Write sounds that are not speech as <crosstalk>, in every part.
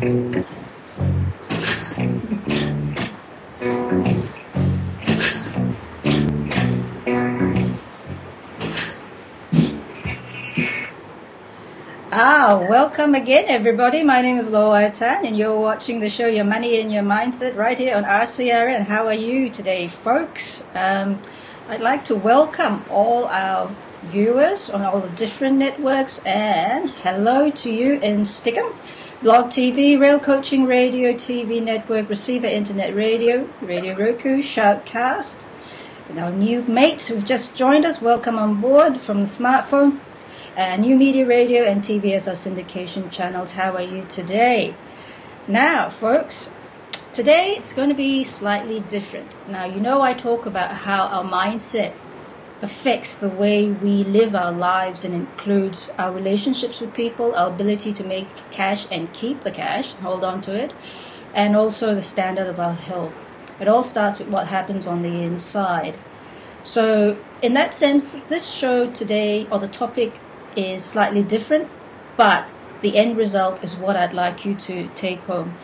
Ah, welcome again, everybody. My name is Lo Tan, and you're watching the show Your Money and Your Mindset right here on RCR. And how are you today, folks? Um, I'd like to welcome all our viewers on all the different networks, and hello to you in Stickam, Blog TV, Real Coaching Radio, TV Network, Receiver Internet Radio, Radio Roku, Shoutcast, and our new mates who've just joined us. Welcome on board from the smartphone uh, New Media Radio and TVS our syndication channels. How are you today? Now, folks, today it's going to be slightly different. Now, you know, I talk about how our mindset affects the way we live our lives and includes our relationships with people, our ability to make cash and keep the cash, hold on to it, and also the standard of our health. It all starts with what happens on the inside. So, in that sense, this show today, or the topic is slightly different, but the end result is what I'd like you to take home.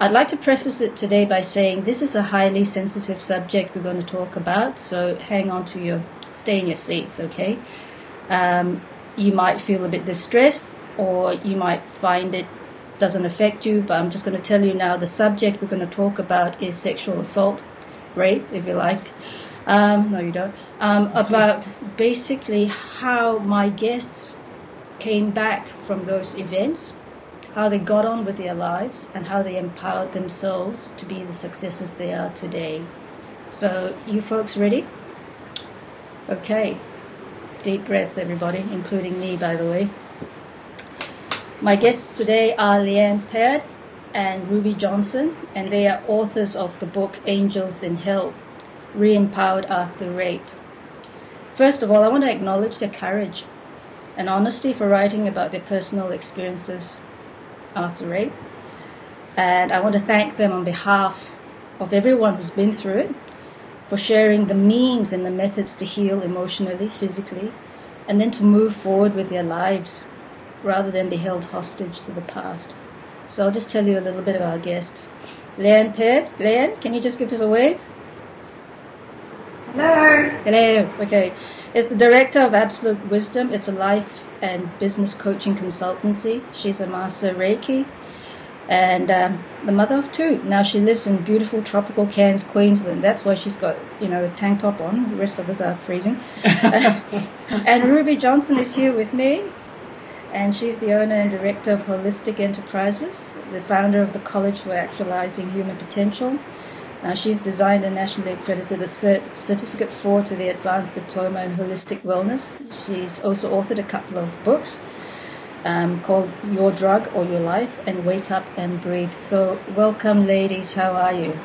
I'd like to preface it today by saying this is a highly sensitive subject we're going to talk about, so hang on to your, stay in your seats, okay? Um, you might feel a bit distressed, or you might find it doesn't affect you, but I'm just going to tell you now the subject we're going to talk about is sexual assault, rape, if you like. Um, no, you don't. Um, about basically how my guests came back from those events, how they got on with their lives, and how they empowered themselves to be the successes they are today. So, you folks ready? Okay. Deep breaths, everybody, including me, by the way. My guests today are Leanne Peard and Ruby Johnson, and they are authors of the book Angels in Hell Re Empowered After Rape. First of all, I want to acknowledge their courage and honesty for writing about their personal experiences after rape. And I want to thank them on behalf of everyone who's been through it for sharing the means and the methods to heal emotionally, physically, and then to move forward with their lives rather than be held hostage to the past. So I'll just tell you a little bit about our guests. Leanne Peard. Leanne, can you just give us a wave? Hello. Hello. Okay. It's the director of Absolute Wisdom. It's a life and business coaching consultancy. She's a master Reiki and um, the mother of two. Now she lives in beautiful tropical Cairns, Queensland. That's why she's got you know a tank top on. The rest of us are freezing. <laughs> and Ruby Johnson is here with me, and she's the owner and director of Holistic Enterprises, the founder of the College for Actualizing Human Potential, now, she's designed and nationally accredited a cert- Certificate 4 to the Advanced Diploma in Holistic Wellness. She's also authored a couple of books um, called Your Drug or Your Life and Wake Up and Breathe. So, welcome, ladies. How are you?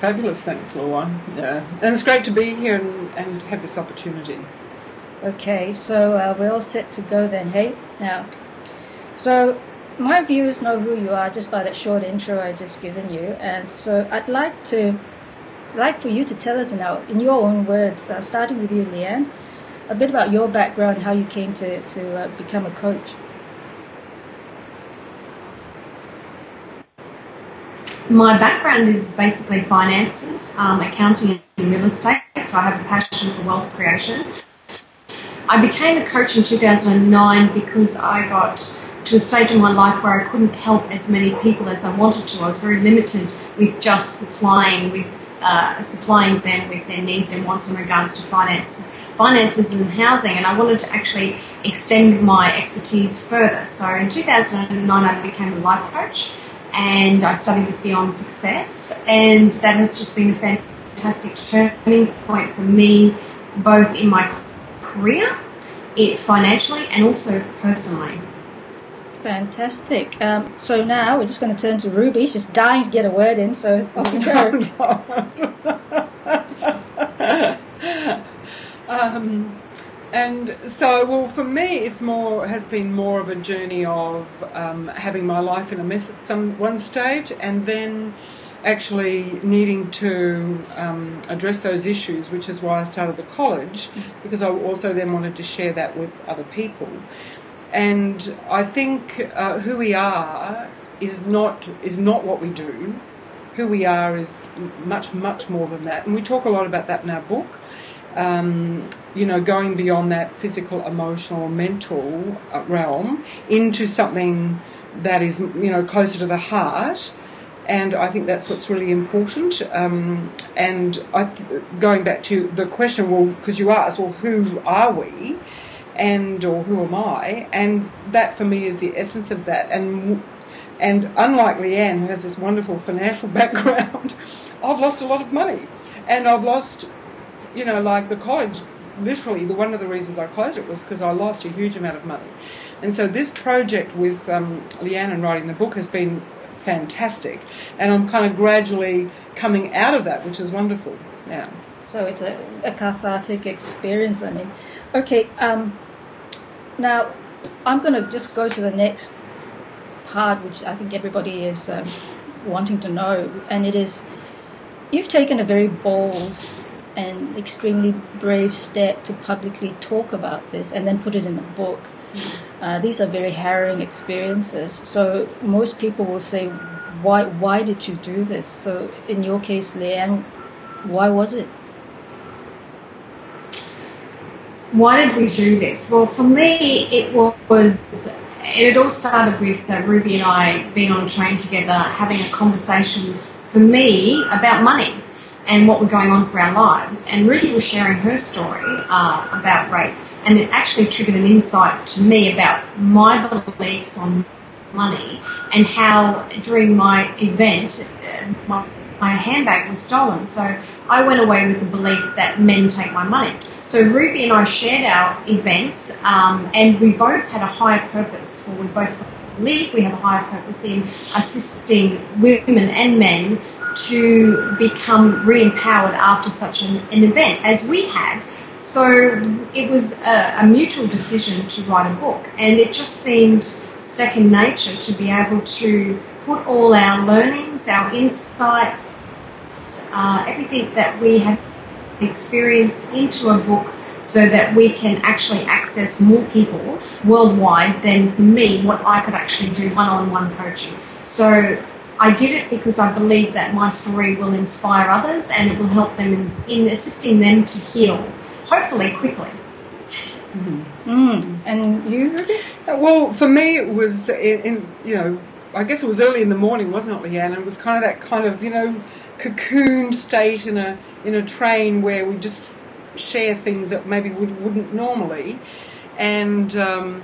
Fabulous, thanks, Laura. Yeah, and it's great to be here and, and have this opportunity. Okay, so uh, we're all set to go then, hey? Now, so my viewers know who you are just by that short intro I just given you, and so I'd like to like for you to tell us now, in your own words, uh, starting with you, Leanne, a bit about your background, how you came to to uh, become a coach. My background is basically finances, um, accounting, and real estate. So I have a passion for wealth creation. I became a coach in 2009 because I got to a stage in my life where I couldn't help as many people as I wanted to. I was very limited with just supplying with uh, supplying them with their needs and wants in regards to finance, finances and housing, and I wanted to actually extend my expertise further. So in 2009, I became a life coach, and I studied with Beyond Success, and that has just been a fantastic turning point for me, both in my career, it financially, and also personally. Fantastic. Um, so now we're just going to turn to Ruby. She's dying to get a word in, so off you go. <laughs> <laughs> um, and so, well, for me, it's more has been more of a journey of um, having my life in a mess at some one stage, and then actually needing to um, address those issues, which is why I started the college, because I also then wanted to share that with other people. And I think uh, who we are is not is not what we do. Who we are is much much more than that, and we talk a lot about that in our book. Um, you know, going beyond that physical, emotional, mental uh, realm into something that is you know closer to the heart and I think that's what's really important. Um, and I th- going back to the question, well, because you asked, well, who are we, and or who am I? And that for me is the essence of that. And and unlike Leanne, who has this wonderful financial <laughs> background, I've lost a lot of money, and I've lost, you know, like the college. Literally, the one of the reasons I closed it was because I lost a huge amount of money, and so this project with um, Leanne and writing the book has been fantastic. And I'm kind of gradually coming out of that, which is wonderful. Yeah. So it's a, a cathartic experience. I mean, okay. Um, now I'm going to just go to the next part, which I think everybody is um, wanting to know, and it is you've taken a very bold and extremely brave step to publicly talk about this and then put it in a book. Uh, these are very harrowing experiences. So most people will say, "Why? Why did you do this?" So in your case, Leanne, why was it? Why did we do this? Well, for me, it was. It all started with uh, Ruby and I being on a train together, having a conversation for me about money and what was going on for our lives. And Ruby was sharing her story uh, about rape and it actually triggered an insight to me about my beliefs on money and how during my event uh, my, my handbag was stolen. So I went away with the belief that men take my money. So Ruby and I shared our events, um, and we both had a higher purpose, or we both believe we have a higher purpose in assisting women and men to become re-empowered after such an, an event as we had. So it was a, a, mutual decision to write a book, and it just seemed second nature to be able to put all our learnings, our insights, uh, everything that we have experienced into a book so that we can actually access more people worldwide than for me what I could actually do one on one coaching. So I did it because I believe that my story will inspire others and it will help them in, in assisting them to heal hopefully quickly. Mm-hmm. Mm. And you? Uh, well, for me, it was in, in, you know, I guess it was early in the morning, wasn't it, Leanne? And It was kind of that kind of you know, cocooned state in a in a train where we just share things that maybe we wouldn't normally, and um,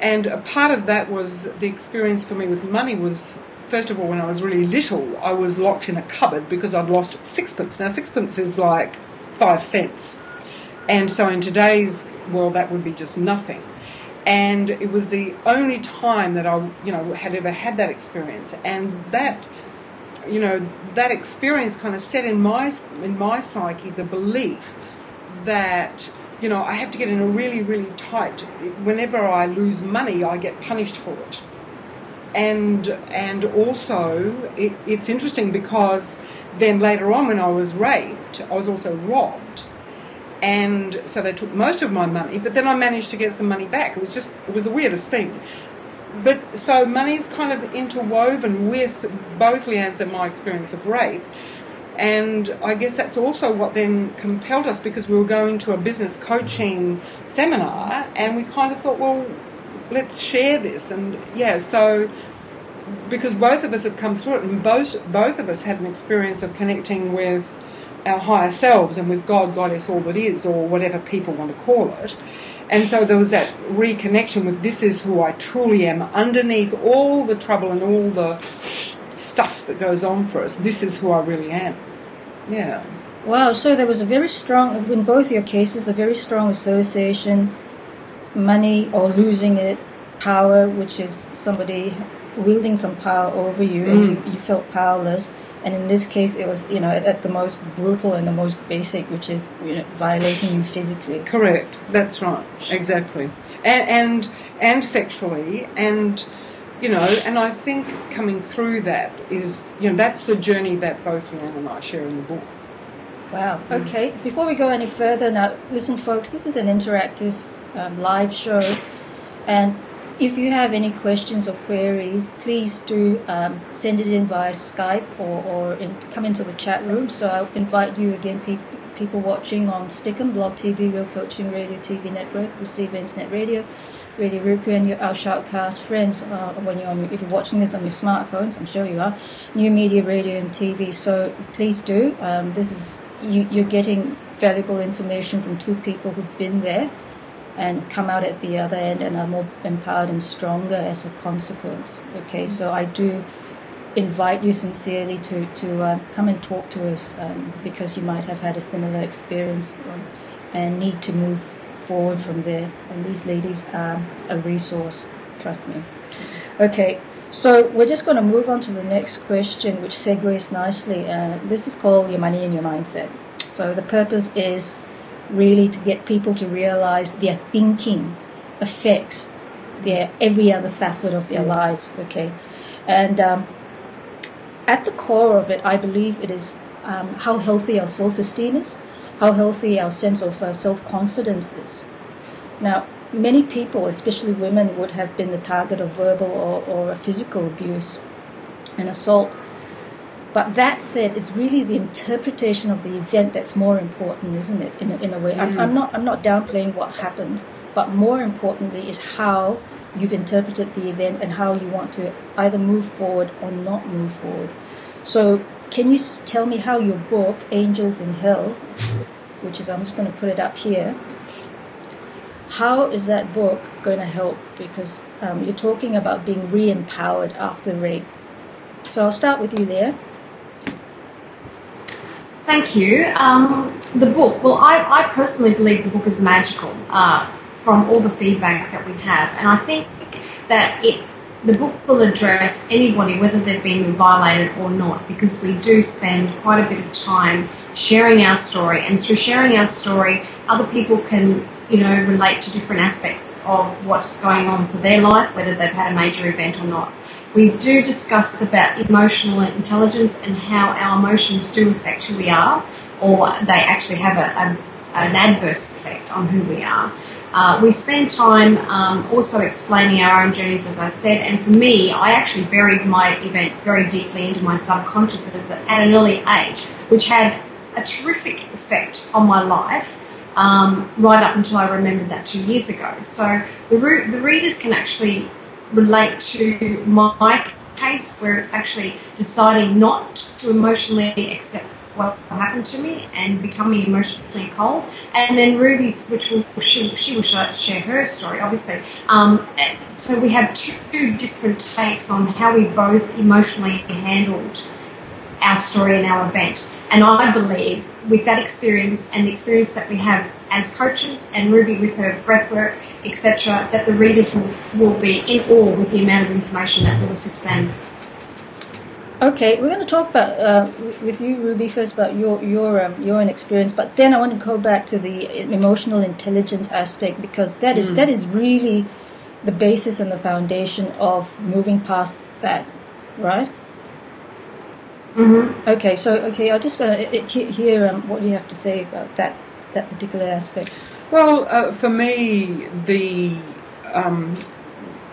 and a part of that was the experience for me with money was. First of all, when I was really little, I was locked in a cupboard because I'd lost sixpence. Now, sixpence is like five cents and so in today's world, that would be just nothing. And it was the only time that I, you know, had ever had that experience. And that, you know, that experience kind of set in my in my psyche the belief that you know I have to get in a really really tight. Whenever I lose money, I get punished for it. And and also it, it's interesting because then later on when I was raped, I was also robbed and so they took most of my money, but then I managed to get some money back. It was just, it was the weirdest thing. But so money's kind of interwoven with both Leanne's and my experience of rape. And I guess that's also what then compelled us because we were going to a business coaching seminar and we kind of thought, well, let's share this. And yeah, so because both of us have come through it and both, both of us had an experience of connecting with our higher selves and with God, Goddess, all that is, or whatever people want to call it. And so there was that reconnection with this is who I truly am underneath all the trouble and all the stuff that goes on for us. This is who I really am. Yeah. Wow, so there was a very strong, in both your cases, a very strong association, money or losing it, power, which is somebody wielding some power over you, mm. and you, you felt powerless. And in this case it was you know at, at, the most brutal and the most basic which is you know, violating you physically. Correct. That's right. Exactly. And and, and sexually. And you know and i think coming through that is you know that's the journey that both Leanne and i share in the book. Wow. Mm. okay. Before we go any further now listen folks this is an interactive um, live show and if you have any questions or queries, please do um, send it in via Skype or, or in, come into the chat room. So I invite you again, pe- people watching on Stickam, Blog TV, Real Coaching Radio TV Network, Receive Internet Radio, Radio Roku, and your, our Shoutcast friends. Uh, when you're on, if you're watching this on your smartphones, I'm sure you are. New Media Radio and TV. So please do. Um, this is you, you're getting valuable information from two people who've been there and come out at the other end and are more empowered and stronger as a consequence. Okay, so I do invite you sincerely to, to uh, come and talk to us um, because you might have had a similar experience um, and need to move forward from there. And these ladies are a resource, trust me. Okay, so we're just going to move on to the next question, which segues nicely. Uh, this is called Your Money and Your Mindset. So the purpose is really to get people to realize their thinking affects their every other facet of their lives. Okay, and um, at the core of it, I believe it is um, how healthy our self-esteem is, how healthy our sense of uh, self-confidence is. Now, many people, especially women, would have been the target of verbal or, or physical abuse and assault. But that said, it's really the interpretation of the event that's more important, isn't it? In a, in a way, I'm, I'm not I'm not downplaying what happened, but more importantly is how you've interpreted the event and how you want to either move forward or not move forward. So, can you tell me how your book, Angels in Hell, <laughs> which is I'm just going to put it up here, how is that book going to help? Because um, you're talking about being re-empowered after rape. So I'll start with you there. Thank you. Um, the book, well, I, I personally believe the book is magical uh, from all the feedback that we have. And I think that it the book will address anybody, whether they've been violated or not, because we do spend quite a bit of time sharing our story. And through sharing our story, other people can, you know, relate to different aspects of what's going on for their life, whether they've had a major event or not. We do discuss about emotional intelligence and how our emotions do affect who we are, or they actually have a, a, an adverse effect on who we are. Uh, we spend time um, also explaining our own journeys, as I said, and for me, I actually buried my event very deeply into my subconscious at an early age, which had a terrific effect on my life um, right up until I remembered that two years ago. So the, re- the readers can actually relate to my case where it's actually deciding not to emotionally accept what happened to me and becoming emotionally cold. And then Ruby's, which will, she, she will share her story, obviously. Um, so we have two different takes on how we both emotionally handled our story and our event. And I believe with that experience and the experience that we have as coaches and Ruby with her breathwork, etc., that the readers will, will be in awe with the amount of information that will assist them. Okay, we're going to talk about uh, with you, Ruby, first about your your um, your own experience, but then I want to go back to the emotional intelligence aspect because that is that is really the basis and the foundation of moving past that, right? Mm-hmm. Okay, so okay, I'll just uh, hear um, what you have to say about that that particular aspect. Well, uh, for me, the um,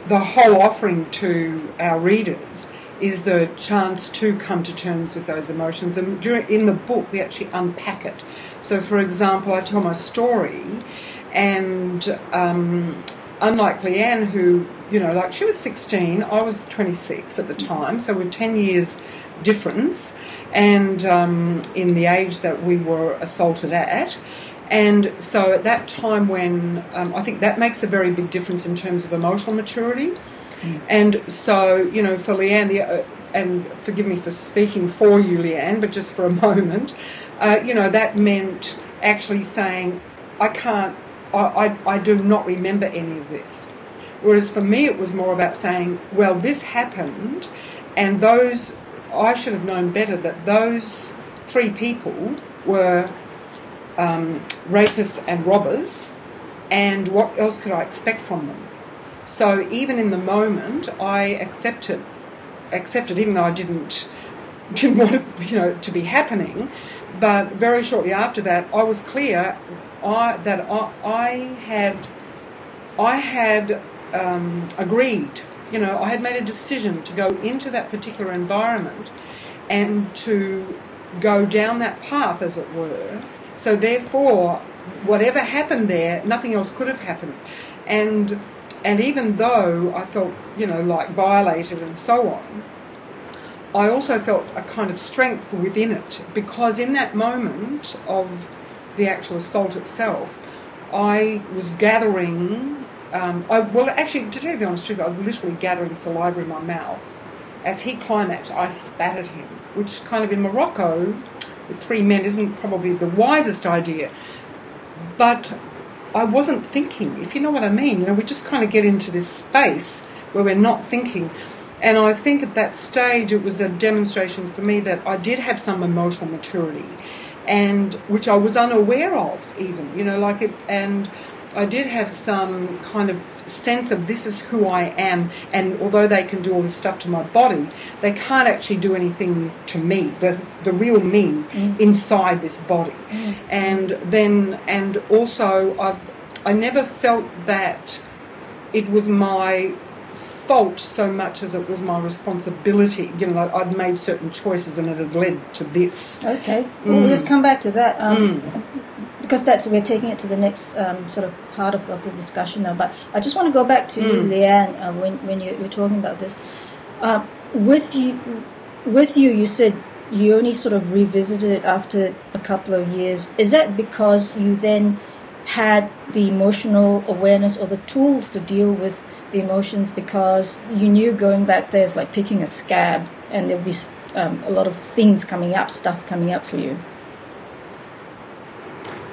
the whole offering to our readers is the chance to come to terms with those emotions. And during, in the book, we actually unpack it. So, for example, I tell my story, and um, unlike Leanne, who, you know, like she was 16, I was 26 at the time, so we're 10 years difference, and um, in the age that we were assaulted at. And so at that time, when um, I think that makes a very big difference in terms of emotional maturity. Mm. And so, you know, for Leanne, the, uh, and forgive me for speaking for you, Leanne, but just for a <laughs> moment, uh, you know, that meant actually saying, I can't, I, I, I do not remember any of this. Whereas for me, it was more about saying, well, this happened, and those, I should have known better that those three people were um, rapists and robbers, and what else could I expect from them? So even in the moment, I accepted, accepted, even though I didn't <laughs> didn't want it, you know, to be happening. But very shortly after that, I was clear I, that I, I had I had um, agreed. You know, I had made a decision to go into that particular environment and to go down that path, as it were. So therefore, whatever happened there, nothing else could have happened. And and even though I felt, you know, like violated and so on, I also felt a kind of strength within it because in that moment of the actual assault itself, I was gathering. Um, I, well, actually, to tell you the honest truth, I was literally gathering saliva in my mouth. As he climaxed, I spat at him, which kind of in Morocco, with three men, isn't probably the wisest idea. But I wasn't thinking, if you know what I mean. You know, we just kind of get into this space where we're not thinking. And I think at that stage it was a demonstration for me that I did have some emotional maturity and which I was unaware of even, you know, like it and I did have some kind of sense of this is who I am and although they can do all this stuff to my body, they can't actually do anything to me, the the real me mm. inside this body. Mm. And then and also I've I never felt that it was my fault so much as it was my responsibility. You know, I'd made certain choices and it had led to this. Okay, mm. well, we'll just come back to that. Um, mm. Because that's we're taking it to the next um, sort of part of, of, the discussion now. But I just want to go back to mm. Leanne uh, when when you were talking about this. Uh, with you, with you, you said you only sort of revisited it after a couple of years. Is that because you then had the emotional awareness or the tools to deal with the emotions because you knew going back there is like picking a scab and there'll be um, a lot of things coming up, stuff coming up for you.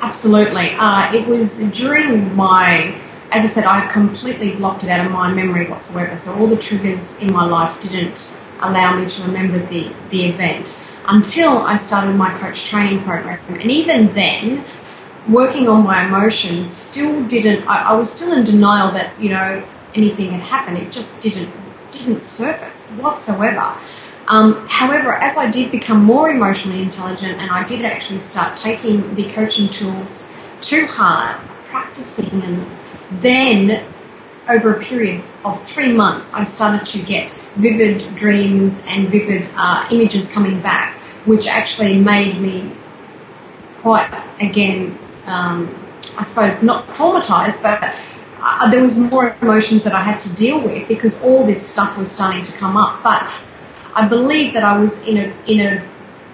Absolutely. Uh, it was during my, as I said, I completely blocked it out of my memory whatsoever. So all the triggers in my life didn't allow me to remember the, the event until I started my coach training program. And even then, working on my emotions still didn't, I, I was still in denial that, you know, anything had happened. It just didn't didn't surface whatsoever. Um, however, as I did become more emotionally intelligent and I did actually start taking the coaching tools to heart, practicing them, then over a period of three months, I started to get vivid dreams and vivid uh, images coming back, which actually made me quite, again, um, I suppose, not traumatized, but uh, there was more emotions that I had to deal with because all this stuff was starting to come up. But I believe that I was in a in a,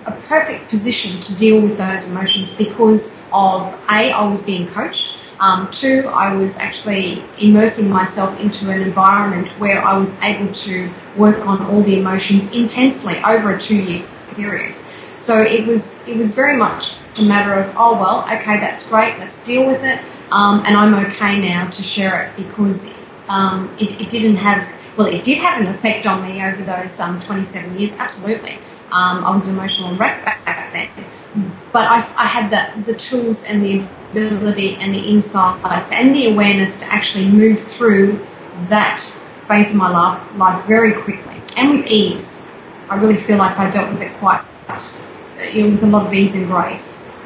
a perfect position to deal with those emotions because of a I was being coached. Um, two, I was actually immersing myself into an environment where I was able to work on all the emotions intensely over a two-year period. So it was it was very much a matter of oh well, okay, that's great, let's deal with it. Um, and I'm okay now to share it because um, it, it, didn't have, well, it did have an effect on me over those um, 27 years, absolutely. Um, I was an emotional wreck back, back then. But I, I had the, the tools and the ability and the insights and the awareness to actually move through that phase of my life, life very quickly and with ease. I really feel like I dealt with it quite, you know, with a lot of ease and grace.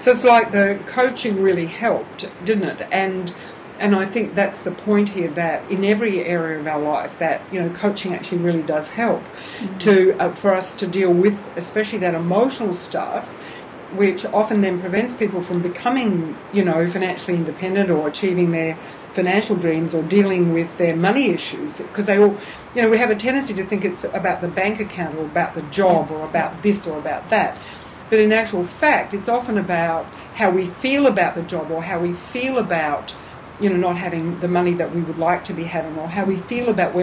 So it's like the coaching really helped, didn't it? And and I think that's the point here that in every area of our life that you know coaching actually really does help mm-hmm. to uh, for us to deal with especially that emotional stuff which often then prevents people from becoming you know financially independent or achieving their financial dreams or dealing with their money issues. Because they all you know we have a tendency to think it's about the bank account or about the job or about this or about that. But in actual fact, it's often about how we feel about the job or how we feel about, you know, not having the money that we would like to be having or how we feel about where